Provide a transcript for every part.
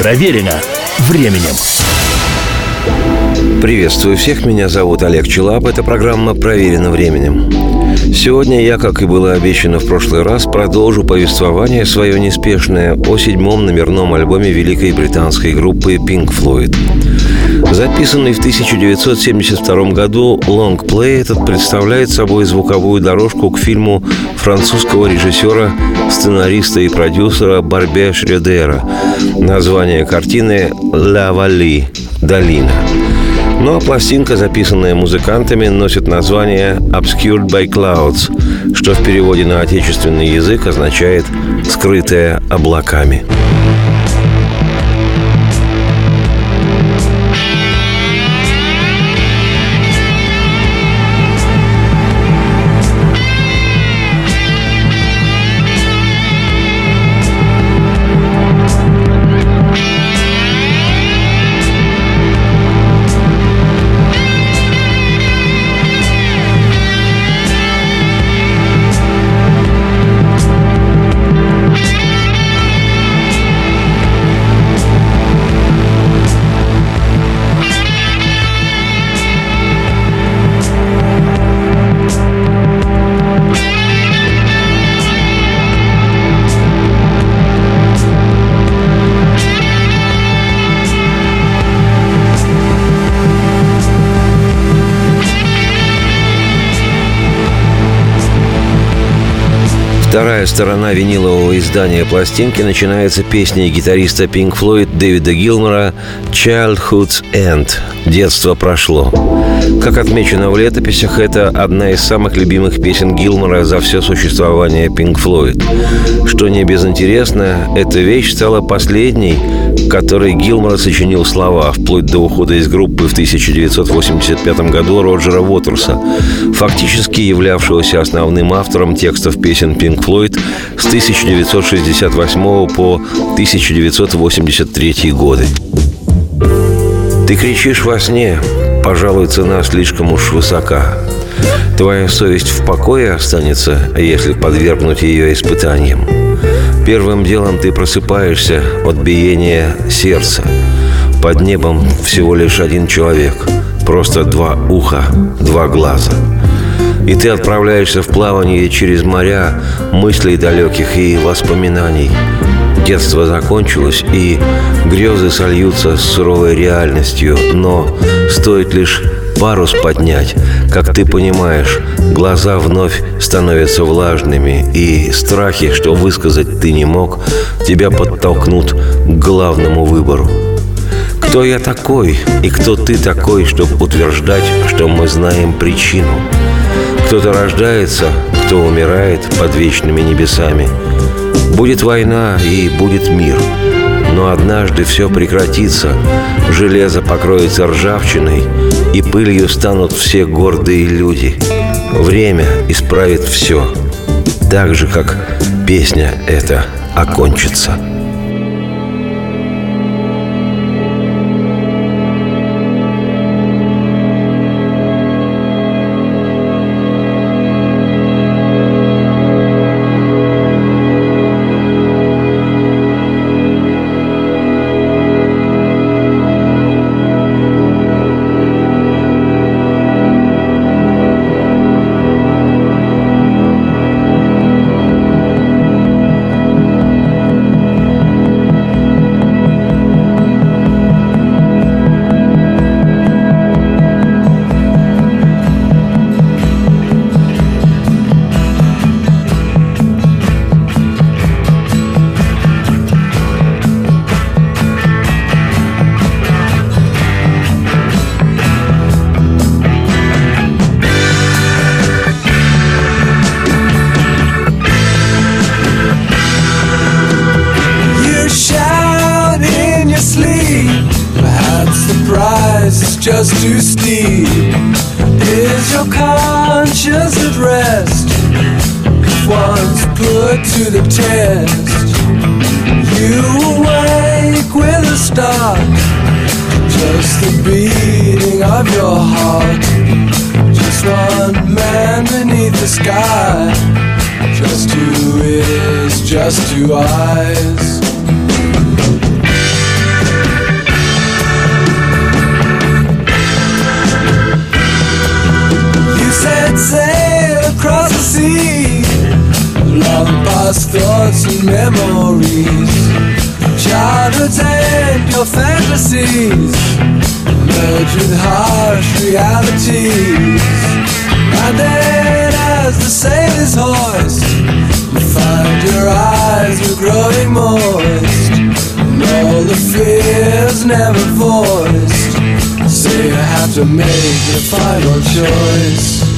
Проверено временем. Приветствую всех, меня зовут Олег Челап, это программа «Проверено временем». Сегодня я, как и было обещано в прошлый раз, продолжу повествование свое неспешное о седьмом номерном альбоме великой британской группы Pink Floyd. Записанный в 1972 году лонгплей этот представляет собой звуковую дорожку к фильму французского режиссера, сценариста и продюсера Барбе Шредера. Название картины «Ла Валли» – «Долина». Ну а пластинка, записанная музыкантами, носит название «Obscured by Clouds», что в переводе на отечественный язык означает «скрытая облаками». Вторая сторона винилового издания пластинки начинается песней гитариста Pink Floyd Дэвида Гилмора «Childhood's End» – «Детство прошло». Как отмечено в летописях, это одна из самых любимых песен Гилмора за все существование Pink Floyd. Что не безинтересно, эта вещь стала последней, которой Гилмор сочинил слова, вплоть до ухода из группы в 1985 году Роджера Уотерса, фактически являвшегося основным автором текстов песен Pink Floyd с 1968 по 1983 годы. Ты кричишь во сне, пожалуй, цена слишком уж высока. Твоя совесть в покое останется, если подвергнуть ее испытаниям. Первым делом ты просыпаешься от биения сердца. Под небом всего лишь один человек. Просто два уха, два глаза – и ты отправляешься в плавание через моря мыслей далеких и воспоминаний. Детство закончилось, и грезы сольются с суровой реальностью, но стоит лишь парус поднять, как ты понимаешь, глаза вновь становятся влажными, и страхи, что высказать ты не мог, тебя подтолкнут к главному выбору. Кто я такой и кто ты такой, чтобы утверждать, что мы знаем причину – кто-то рождается, кто умирает под вечными небесами. Будет война и будет мир. Но однажды все прекратится, железо покроется ржавчиной, и пылью станут все гордые люди. Время исправит все, так же, как песня эта окончится. Realities. And then, as the sailors hoist, you find your eyes are growing moist, and all the fears never voiced. So you have to make the final choice.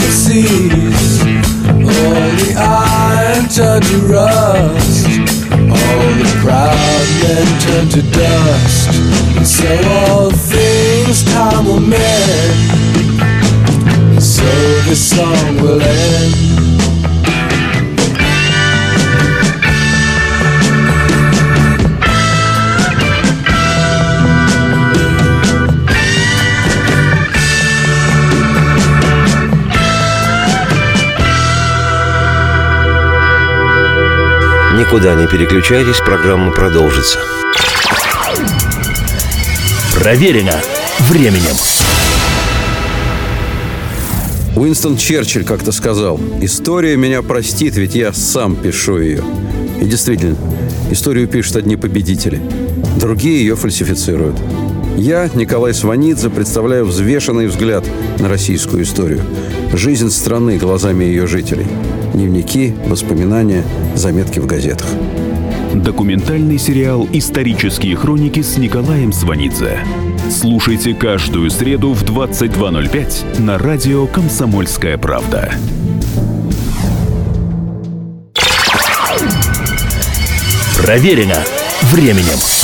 Cease. All the iron turned to rust. All the proud men turn to dust. And so all things time will mend. So this song will end. Никуда не переключайтесь, программа продолжится. Проверено временем. Уинстон Черчилль как-то сказал, «История меня простит, ведь я сам пишу ее». И действительно, историю пишут одни победители, другие ее фальсифицируют. Я, Николай Сванидзе, представляю взвешенный взгляд на российскую историю. Жизнь страны глазами ее жителей. Дневники, воспоминания, заметки в газетах. Документальный сериал «Исторические хроники» с Николаем Сванидзе. Слушайте каждую среду в 22.05 на радио «Комсомольская правда». Проверено временем.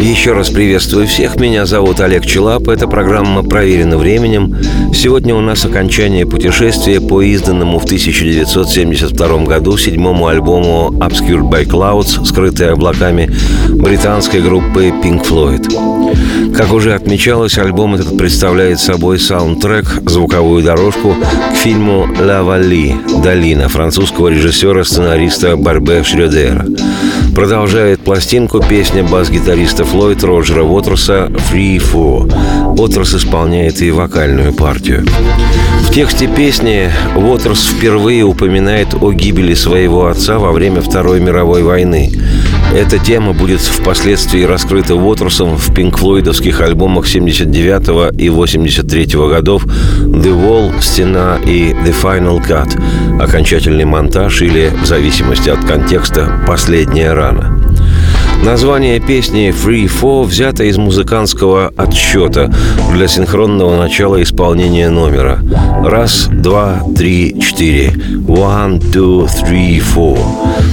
Еще раз приветствую всех. Меня зовут Олег Челап. Эта программа «Проверена временем». Сегодня у нас окончание путешествия по изданному в 1972 году седьмому альбому «Obscured by Clouds», скрытые облаками британской группы Pink Floyd. Как уже отмечалось, альбом этот представляет собой саундтрек, звуковую дорожку к фильму «Ла Валли» «Долина» французского режиссера-сценариста Барбе Шрёдера. Продолжает пластинку песня бас-гитариста Флойд Роджера Уотерса «Free For». Уотерс исполняет и вокальную партию. В тексте песни Уотерс впервые упоминает о гибели своего отца во время Второй мировой войны. Эта тема будет впоследствии раскрыта Уотерсом в пинк-флойдовских альбомах 79 и 83 годов «The Wall», «Стена» и «The Final Cut» — окончательный монтаж или, в зависимости от контекста, «Последняя рана». Название песни «Free For» взято из музыкантского отсчета для синхронного начала исполнения номера. Раз, два, три, четыре. One, two, three, four.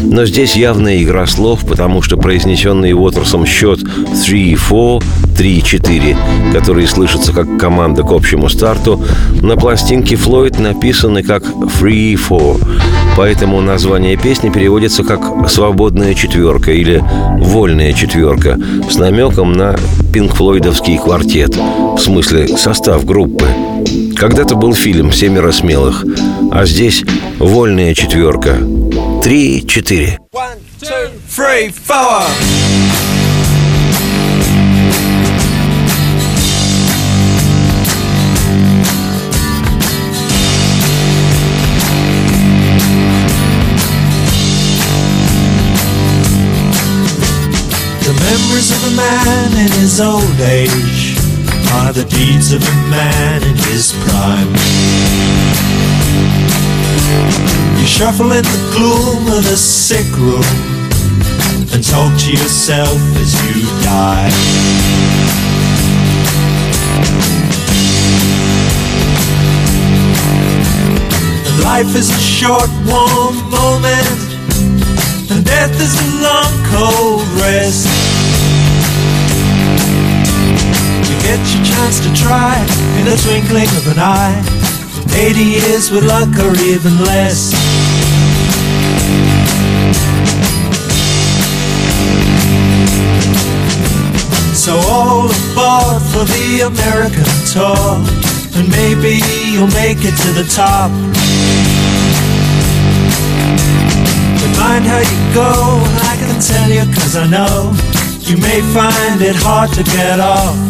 Но здесь явная игра слов, потому что произнесенный Уотерсом счет «three, four», «три-четыре», который слышится как команда к общему старту, на пластинке Флойд написаны как «free for». Поэтому название песни переводится как «свободная четверка» или «вольная четверка» с намеком на пинк-флойдовский квартет, в смысле состав группы. Когда-то был фильм «Семеро смелых», а здесь «Вольная четверка». Три-четыре. One, two, three, four. Memories of a man in his old age are the deeds of a man in his prime. You shuffle in the gloom of the sick room and talk to yourself as you die. And life is a short, warm moment, and death is a long, cold rest. You get your chance to try in the twinkling of an eye. 80 years with luck or even less. So all aboard for the American tour And maybe you'll make it to the top But mind how you go, I can tell you cause I know You may find it hard to get off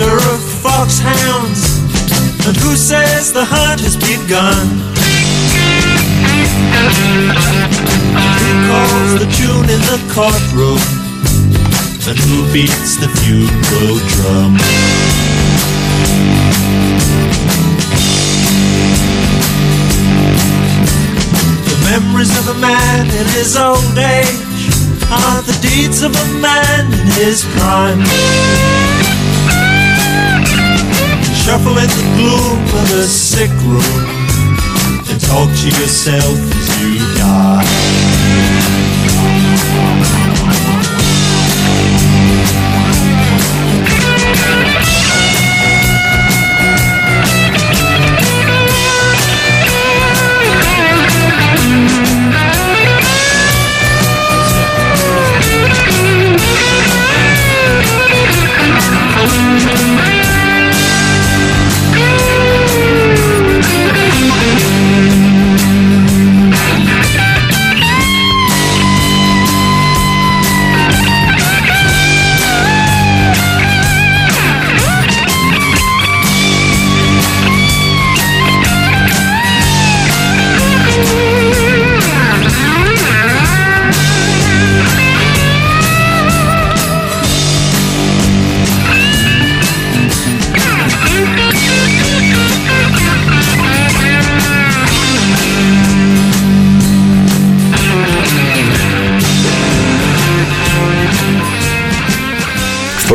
master of foxhounds? And who says the hunt has begun? Who calls the tune in the courtroom? And who beats the funeral drum? The memories of a man in his old age are the deeds of a man in his prime. Shuffle in the gloom of the sick room and talk to yourself as you die. В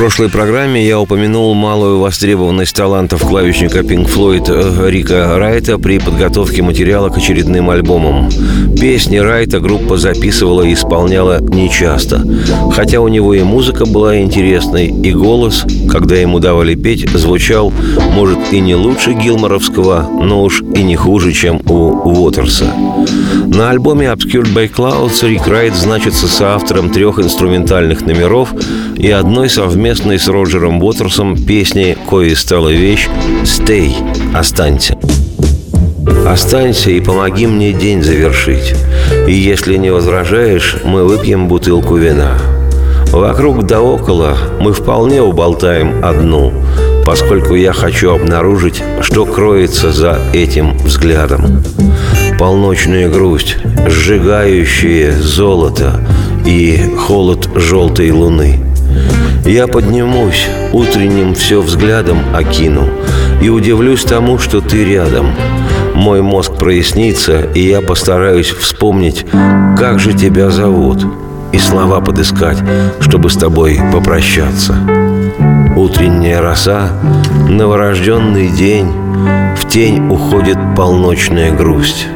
прошлой программе я упомянул малую востребованность талантов клавишника Pink Floyd э, Рика Райта при подготовке материала к очередным альбомам. Песни Райта группа записывала и исполняла нечасто. Хотя у него и музыка была интересной, и голос, когда ему давали петь, звучал, может, и не лучше Гилморовского, но уж и не хуже, чем у Уотерса. На альбоме Obscured by Clouds Рик Райт значится соавтором трех инструментальных номеров и одной совместной с Роджером Уотерсом песни, кое стала вещь «Stay» – «Останься». Останься и помоги мне день завершить. И если не возражаешь, мы выпьем бутылку вина. Вокруг да около мы вполне уболтаем одну, поскольку я хочу обнаружить, что кроется за этим взглядом. Полночная грусть, сжигающее золото и холод желтой луны. Я поднимусь, утренним все взглядом окину и удивлюсь тому, что ты рядом. Мой мозг прояснится, и я постараюсь вспомнить, как же тебя зовут, и слова подыскать, чтобы с тобой попрощаться. Утренняя роса, новорожденный день, в тень уходит полночная грусть.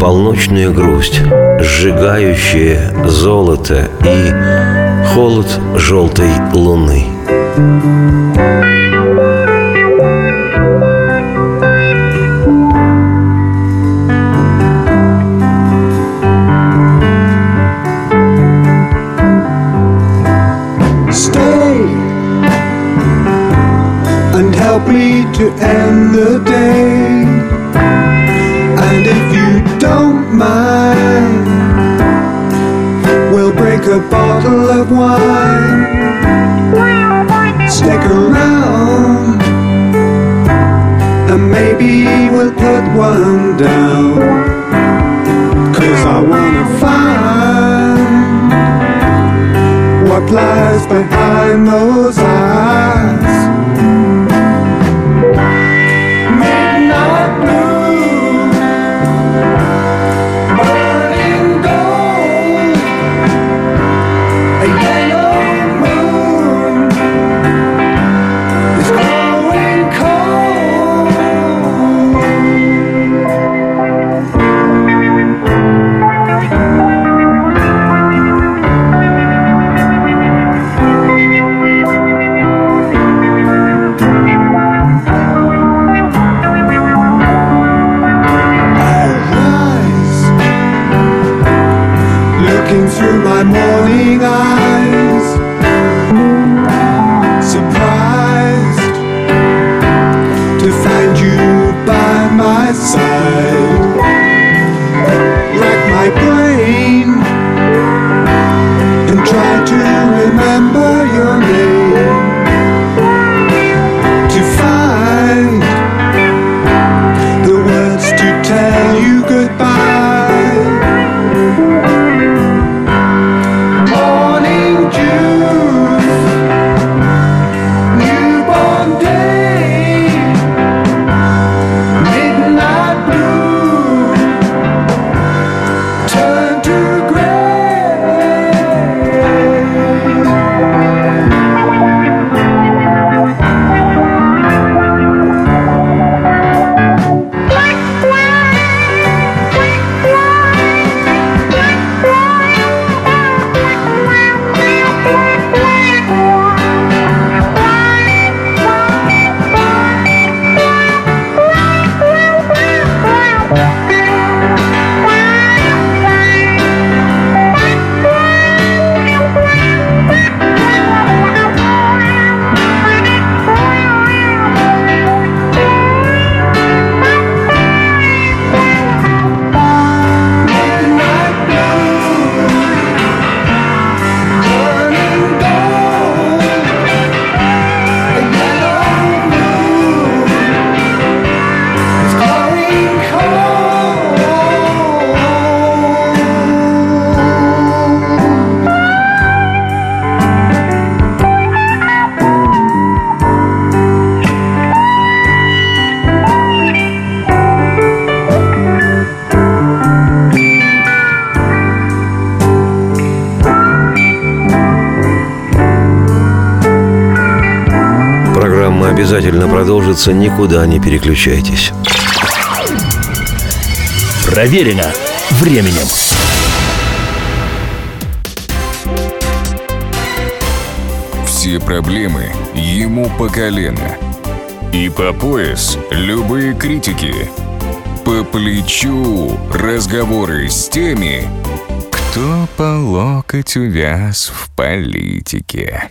Полночная грусть, сжигающая золото и Холод желтой луны. Stay and help me to end the day. And if you don't mind, we'll break a bottle of Stick around, and maybe we'll put one down. Cause I wanna find what lies behind those eyes. Turn обязательно продолжится, никуда не переключайтесь. Проверено временем. Все проблемы ему по колено. И по пояс любые критики. По плечу разговоры с теми, кто по локоть увяз в политике.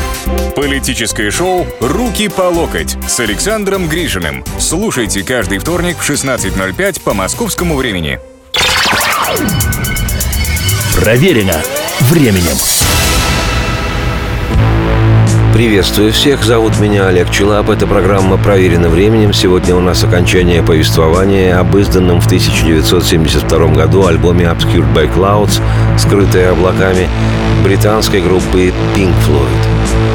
Политическое шоу «Руки по локоть» с Александром Гришиным. Слушайте каждый вторник в 16.05 по московскому времени. Проверено временем. Приветствую всех, зовут меня Олег Челап. Эта программа проверена временем. Сегодня у нас окончание повествования об изданном в 1972 году альбоме Obscured by Clouds «Скрытые облаками» британской группы Pink Floyd.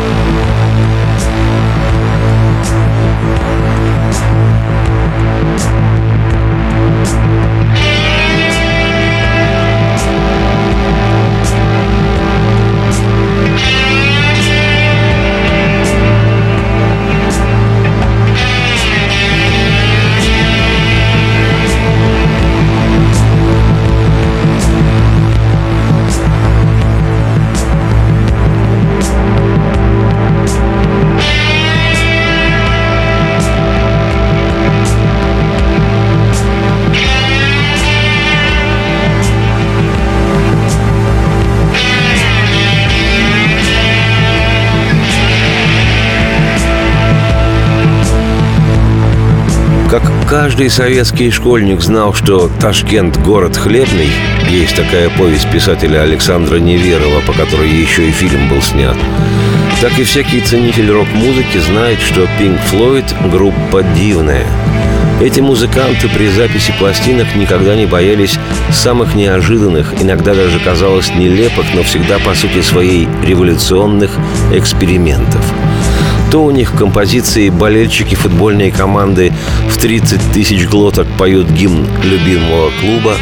Каждый советский школьник знал, что Ташкент – город хлебный, есть такая повесть писателя Александра Неверова, по которой еще и фильм был снят, так и всякий ценитель рок-музыки знает, что Pink Floyd – группа дивная. Эти музыканты при записи пластинок никогда не боялись самых неожиданных, иногда даже казалось нелепых, но всегда по сути своей революционных экспериментов – то у них в композиции болельщики футбольной команды в 30 тысяч глоток поют гимн любимого клуба,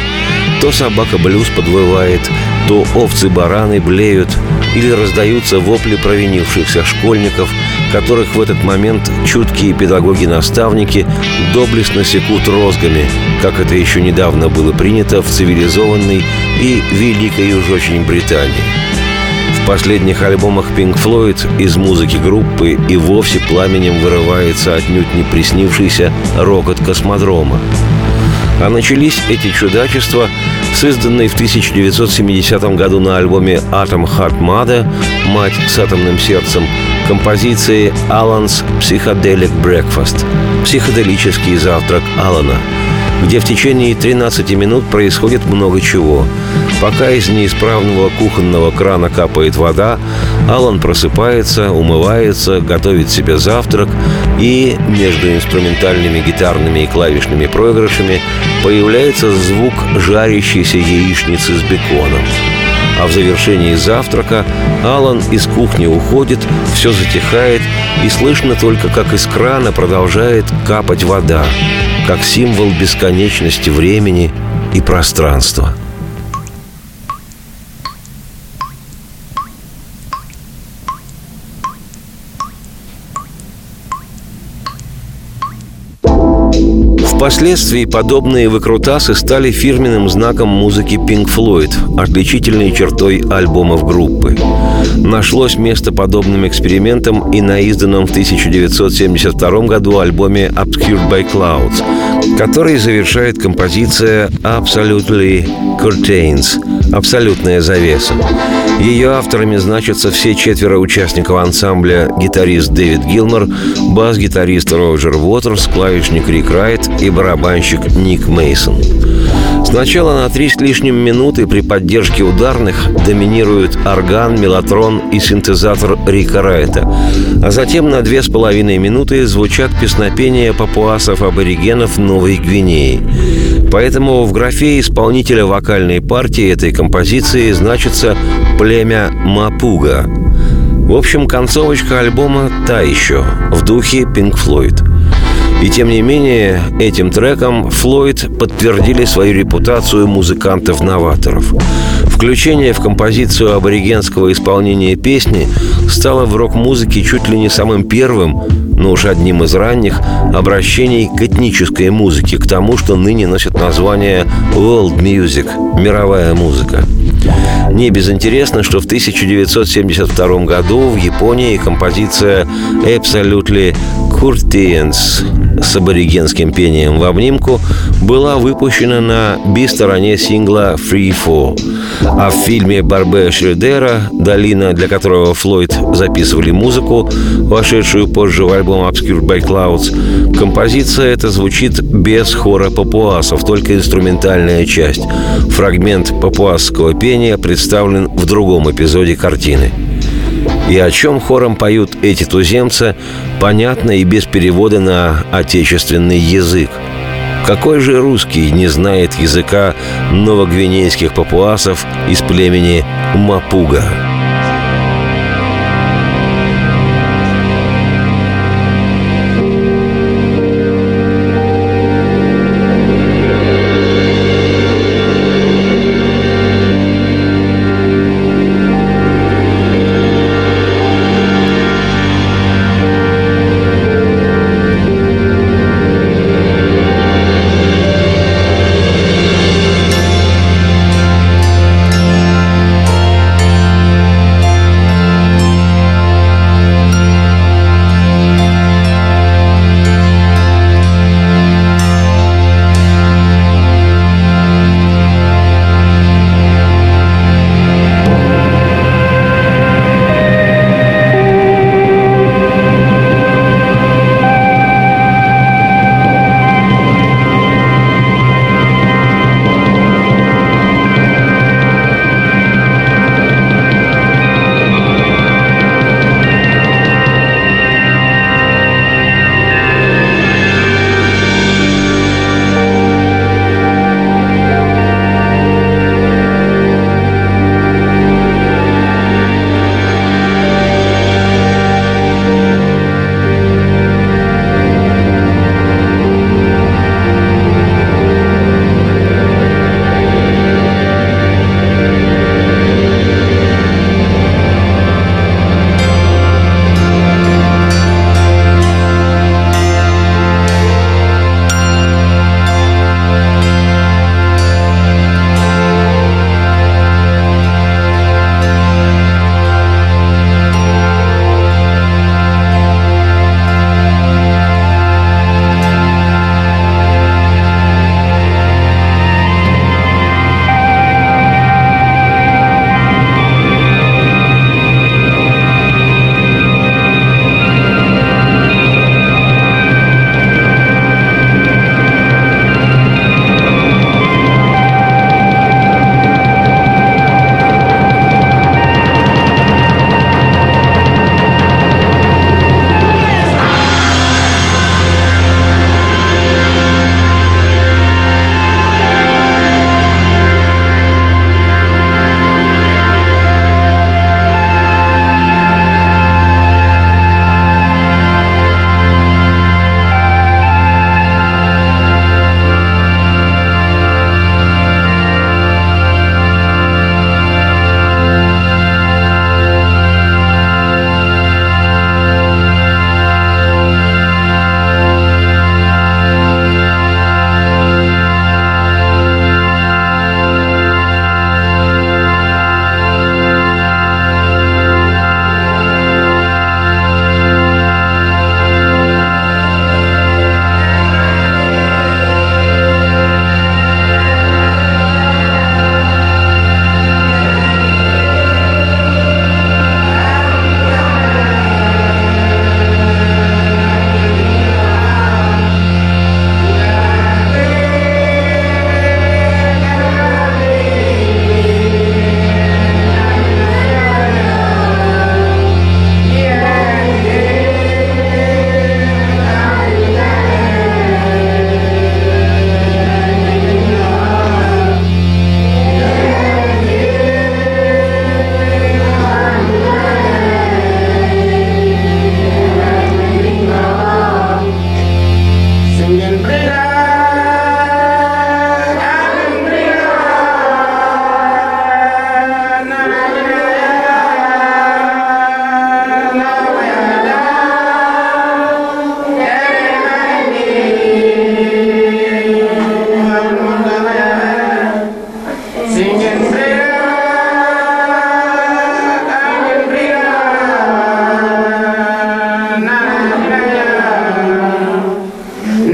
то собака-блюз подвывает, то овцы-бараны блеют или раздаются вопли провинившихся школьников, которых в этот момент чуткие педагоги-наставники доблестно секут розгами, как это еще недавно было принято в цивилизованной и великой уж очень Британии. В последних альбомах Pink Floyd из музыки группы и вовсе пламенем вырывается отнюдь не приснившийся рокот космодрома. А начались эти чудачества с изданной в 1970 году на альбоме Atom Heart Mother «Мать с атомным сердцем» композиции «Alan's Psychedelic Breakfast» – «Психоделический завтрак Алана», где в течение 13 минут происходит много чего. Пока из неисправного кухонного крана капает вода, Алан просыпается, умывается, готовит себе завтрак, и между инструментальными гитарными и клавишными проигрышами появляется звук жарящейся яичницы с беконом. А в завершении завтрака Алан из кухни уходит, все затихает, и слышно только, как из крана продолжает капать вода как символ бесконечности времени и пространства. Впоследствии подобные выкрутасы стали фирменным знаком музыки Pink Floyd, отличительной чертой альбомов группы. Нашлось место подобным экспериментам и на изданном в 1972 году альбоме Obscured by Clouds, который завершает композиция Absolutely Curtains – «Абсолютная завеса». Ее авторами значатся все четверо участников ансамбля гитарист Дэвид Гилмор, бас-гитарист Роджер Уотерс, клавишник Рик Райт и барабанщик Ник Мейсон. Сначала на три с лишним минуты при поддержке ударных доминируют орган, мелатрон и синтезатор Рика Райта, а затем на две с половиной минуты звучат песнопения папуасов-аборигенов Новой Гвинеи. Поэтому в графе исполнителя вокальной партии этой композиции значится «Племя Мапуга». В общем, концовочка альбома та еще, в духе Pink Floyd – и тем не менее, этим треком Флойд подтвердили свою репутацию музыкантов-новаторов. Включение в композицию аборигенского исполнения песни стало в рок-музыке чуть ли не самым первым, но уж одним из ранних, обращений к этнической музыке, к тому, что ныне носит название «world music» – мировая музыка. Не безинтересно, что в 1972 году в Японии композиция «Absolutely Curtians» с аборигенским пением в обнимку была выпущена на би-стороне сингла «Free Fall». А в фильме Барбе Шредера «Долина», для которого Флойд записывали музыку, вошедшую позже в альбом «Obscured by Clouds», композиция эта звучит без хора папуасов, только инструментальная часть. Фрагмент папуасского пения представлен в другом эпизоде картины. И о чем хором поют эти туземцы, понятно и без перевода на отечественный язык. Какой же русский не знает языка новогвинейских папуасов из племени Мапуга?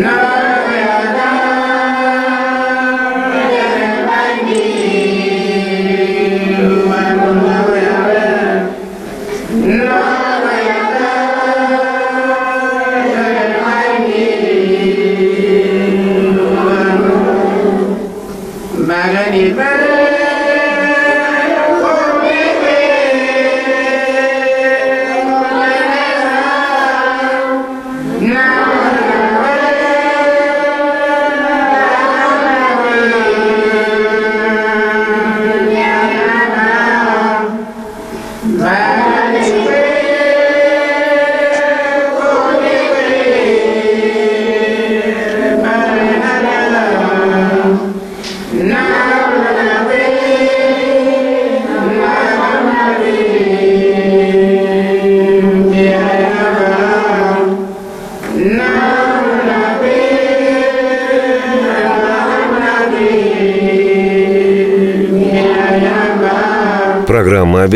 Программа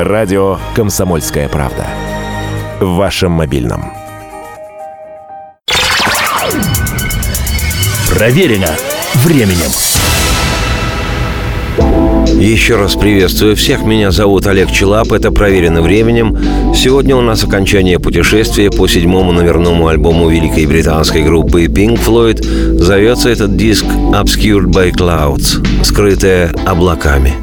Радио «Комсомольская правда». В вашем мобильном. Проверено временем. Еще раз приветствую всех. Меня зовут Олег Челап. Это «Проверено временем». Сегодня у нас окончание путешествия по седьмому номерному альбому великой британской группы Pink Floyd. Зовется этот диск «Obscured by Clouds» — «Скрытая облаками».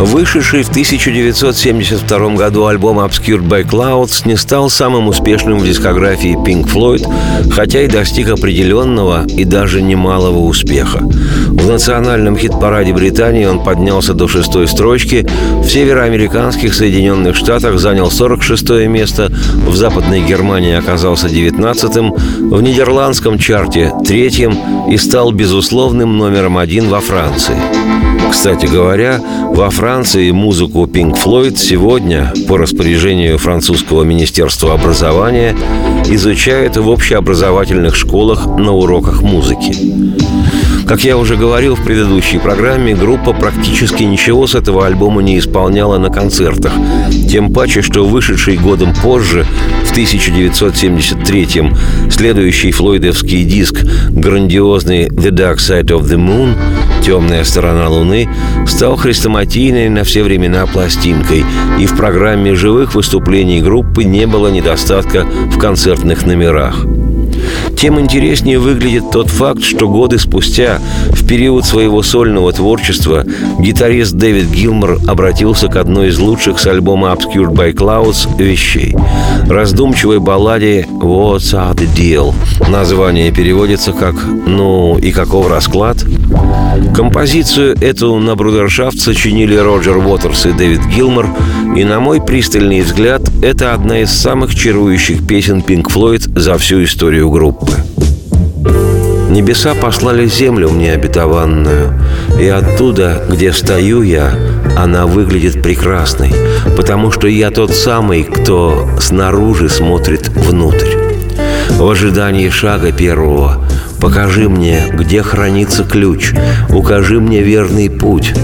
Вышедший в 1972 году альбом Obscured by Clouds не стал самым успешным в дискографии Pink Floyd, хотя и достиг определенного и даже немалого успеха. Национальном хит-параде Британии он поднялся до шестой строчки, в североамериканских Соединенных Штатах занял 46 место, в Западной Германии оказался 19-м, в нидерландском чарте – третьим и стал безусловным номером один во Франции. Кстати говоря, во Франции музыку Pink Floyd сегодня, по распоряжению французского министерства образования, изучают в общеобразовательных школах на уроках музыки. Как я уже говорил в предыдущей программе, группа практически ничего с этого альбома не исполняла на концертах. Тем паче, что вышедший годом позже, в 1973-м, следующий флойдовский диск, грандиозный «The Dark Side of the Moon», «Темная сторона Луны», стал хрестоматийной на все времена пластинкой, и в программе живых выступлений группы не было недостатка в концертных номерах. Тем интереснее выглядит тот факт, что годы спустя, период своего сольного творчества, гитарист Дэвид Гилмор обратился к одной из лучших с альбома Obscured by Clouds вещей – раздумчивой балладе «What's are the deal?». Название переводится как «Ну и каков расклад?». Композицию эту на брудершафт сочинили Роджер Уотерс и Дэвид Гилмор, и, на мой пристальный взгляд, это одна из самых чарующих песен Pink Floyd за всю историю группы. Небеса послали землю мне обетованную, и оттуда, где стою я, она выглядит прекрасной, потому что я тот самый, кто снаружи смотрит внутрь. В ожидании шага первого Покажи мне, где хранится ключ, укажи мне верный путь.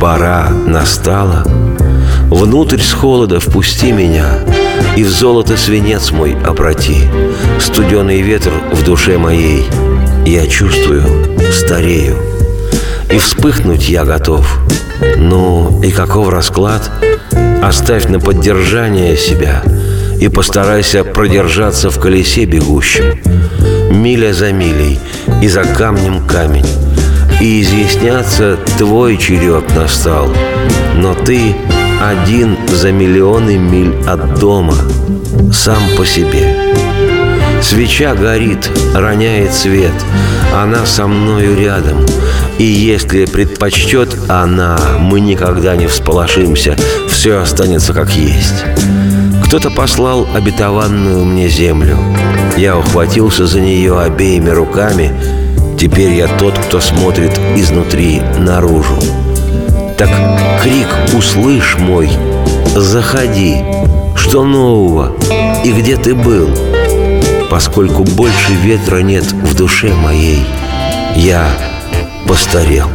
Пора настала. Внутрь с холода впусти меня И в золото свинец мой обрати Студеный ветер в душе моей Я чувствую, старею. И вспыхнуть я готов. Ну и каков расклад? Оставь на поддержание себя И постарайся продержаться в колесе бегущем. Миля за милей и за камнем камень. И изъясняться твой черед настал. Но ты один за миллионы миль от дома, сам по себе. Свеча горит, роняет свет, она со мною рядом. И если предпочтет она, мы никогда не всполошимся, все останется как есть. Кто-то послал обетованную мне землю. Я ухватился за нее обеими руками. Теперь я тот, кто смотрит изнутри наружу. Так крик услышь мой, заходи, что нового и где ты был? Поскольку больше ветра нет в душе моей, я постарел.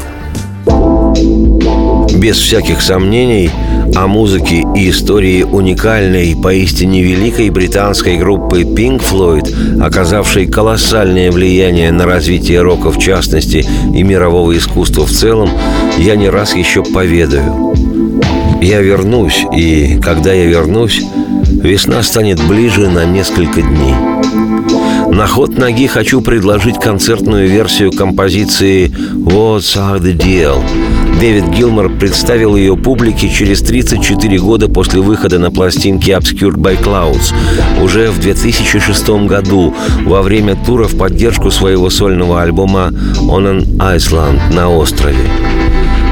Без всяких сомнений, о музыке и истории уникальной, поистине великой британской группы Pink Floyd, оказавшей колоссальное влияние на развитие рока в частности и мирового искусства в целом, я не раз еще поведаю. Я вернусь, и когда я вернусь, весна станет ближе на несколько дней. На ход ноги хочу предложить концертную версию композиции «What's are the deal?» Дэвид Гилмор представил ее публике через 34 года после выхода на пластинке Obscured by Clouds, уже в 2006 году, во время тура в поддержку своего сольного альбома «On an Island» на острове.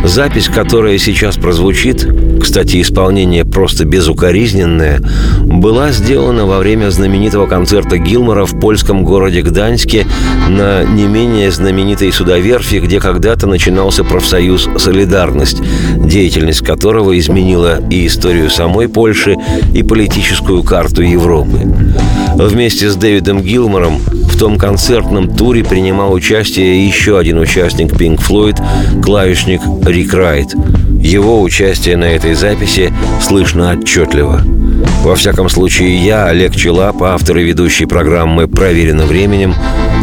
Запись, которая сейчас прозвучит, кстати, исполнение просто безукоризненное, была сделана во время знаменитого концерта Гилмора в польском городе Гданьске на не менее знаменитой судоверфи, где когда-то начинался профсоюз «Солидарность», деятельность которого изменила и историю самой Польши, и политическую карту Европы. Вместе с Дэвидом Гилмором в том концертном туре принимал участие еще один участник Pink Floyd, клавишник Рик Райт. Его участие на этой записи слышно отчетливо. Во всяком случае, я, Олег Челап, автор и ведущий программы «Проверено временем»,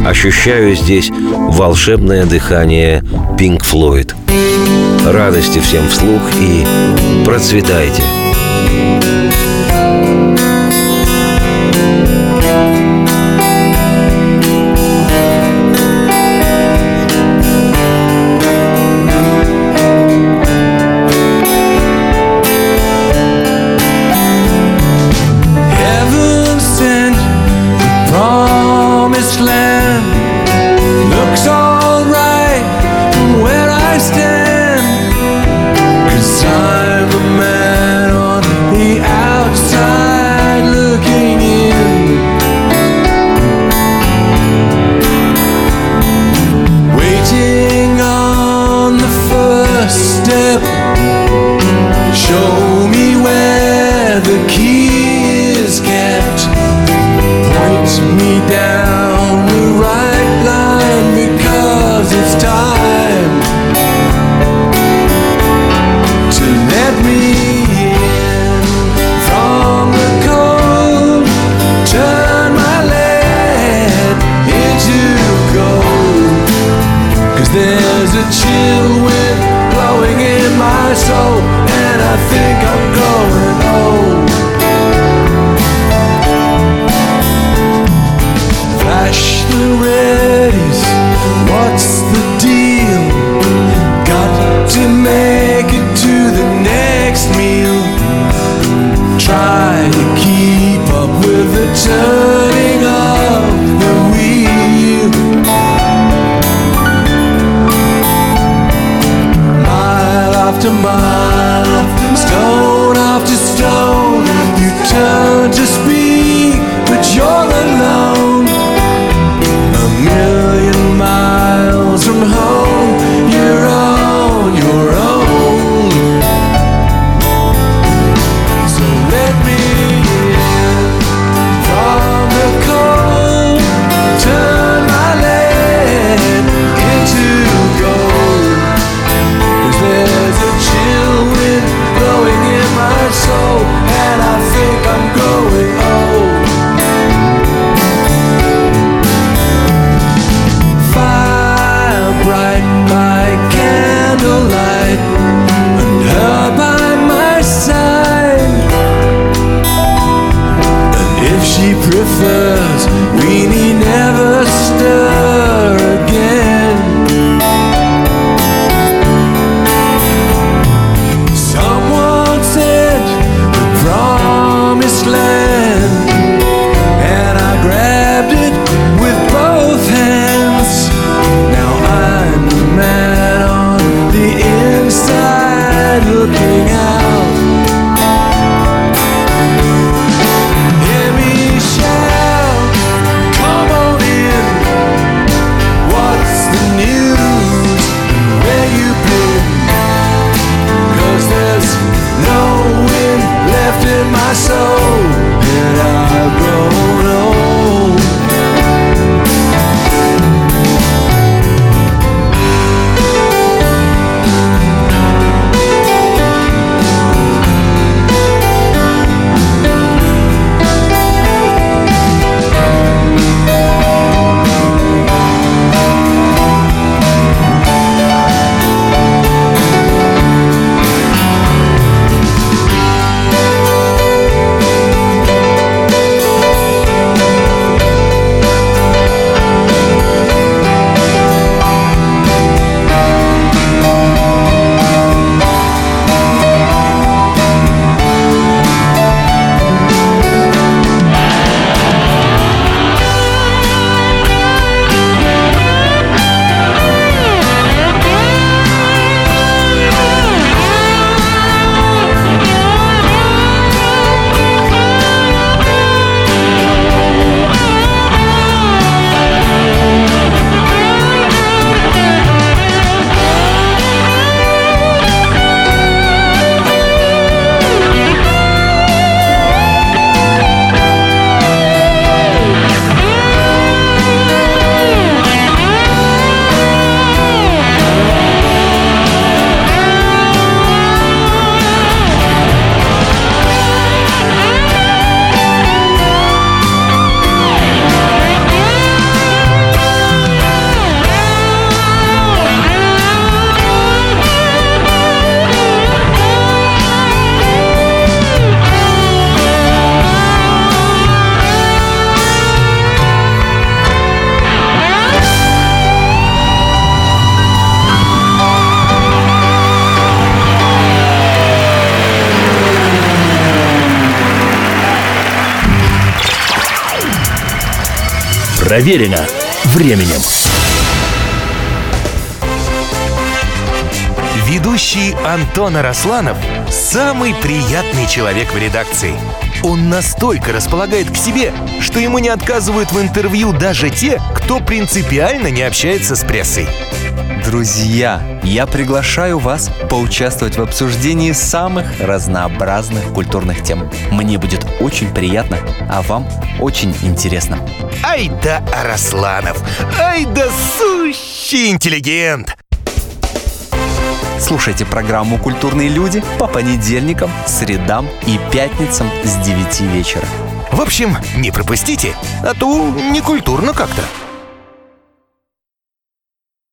ощущаю здесь волшебное дыхание Pink Floyd. Радости всем вслух и процветайте! chill wind blowing in my soul, and I think I'm. Проверено временем. Ведущий Антон Арасланов – самый приятный человек в редакции. Он настолько располагает к себе, что ему не отказывают в интервью даже те, кто принципиально не общается с прессой. Друзья, я приглашаю вас поучаствовать в обсуждении самых разнообразных культурных тем. Мне будет очень приятно, а вам очень интересно. Ай да Арасланов! Ай да сущий интеллигент! Слушайте программу «Культурные люди» по понедельникам, средам и пятницам с 9 вечера. В общем, не пропустите, а то не культурно как-то.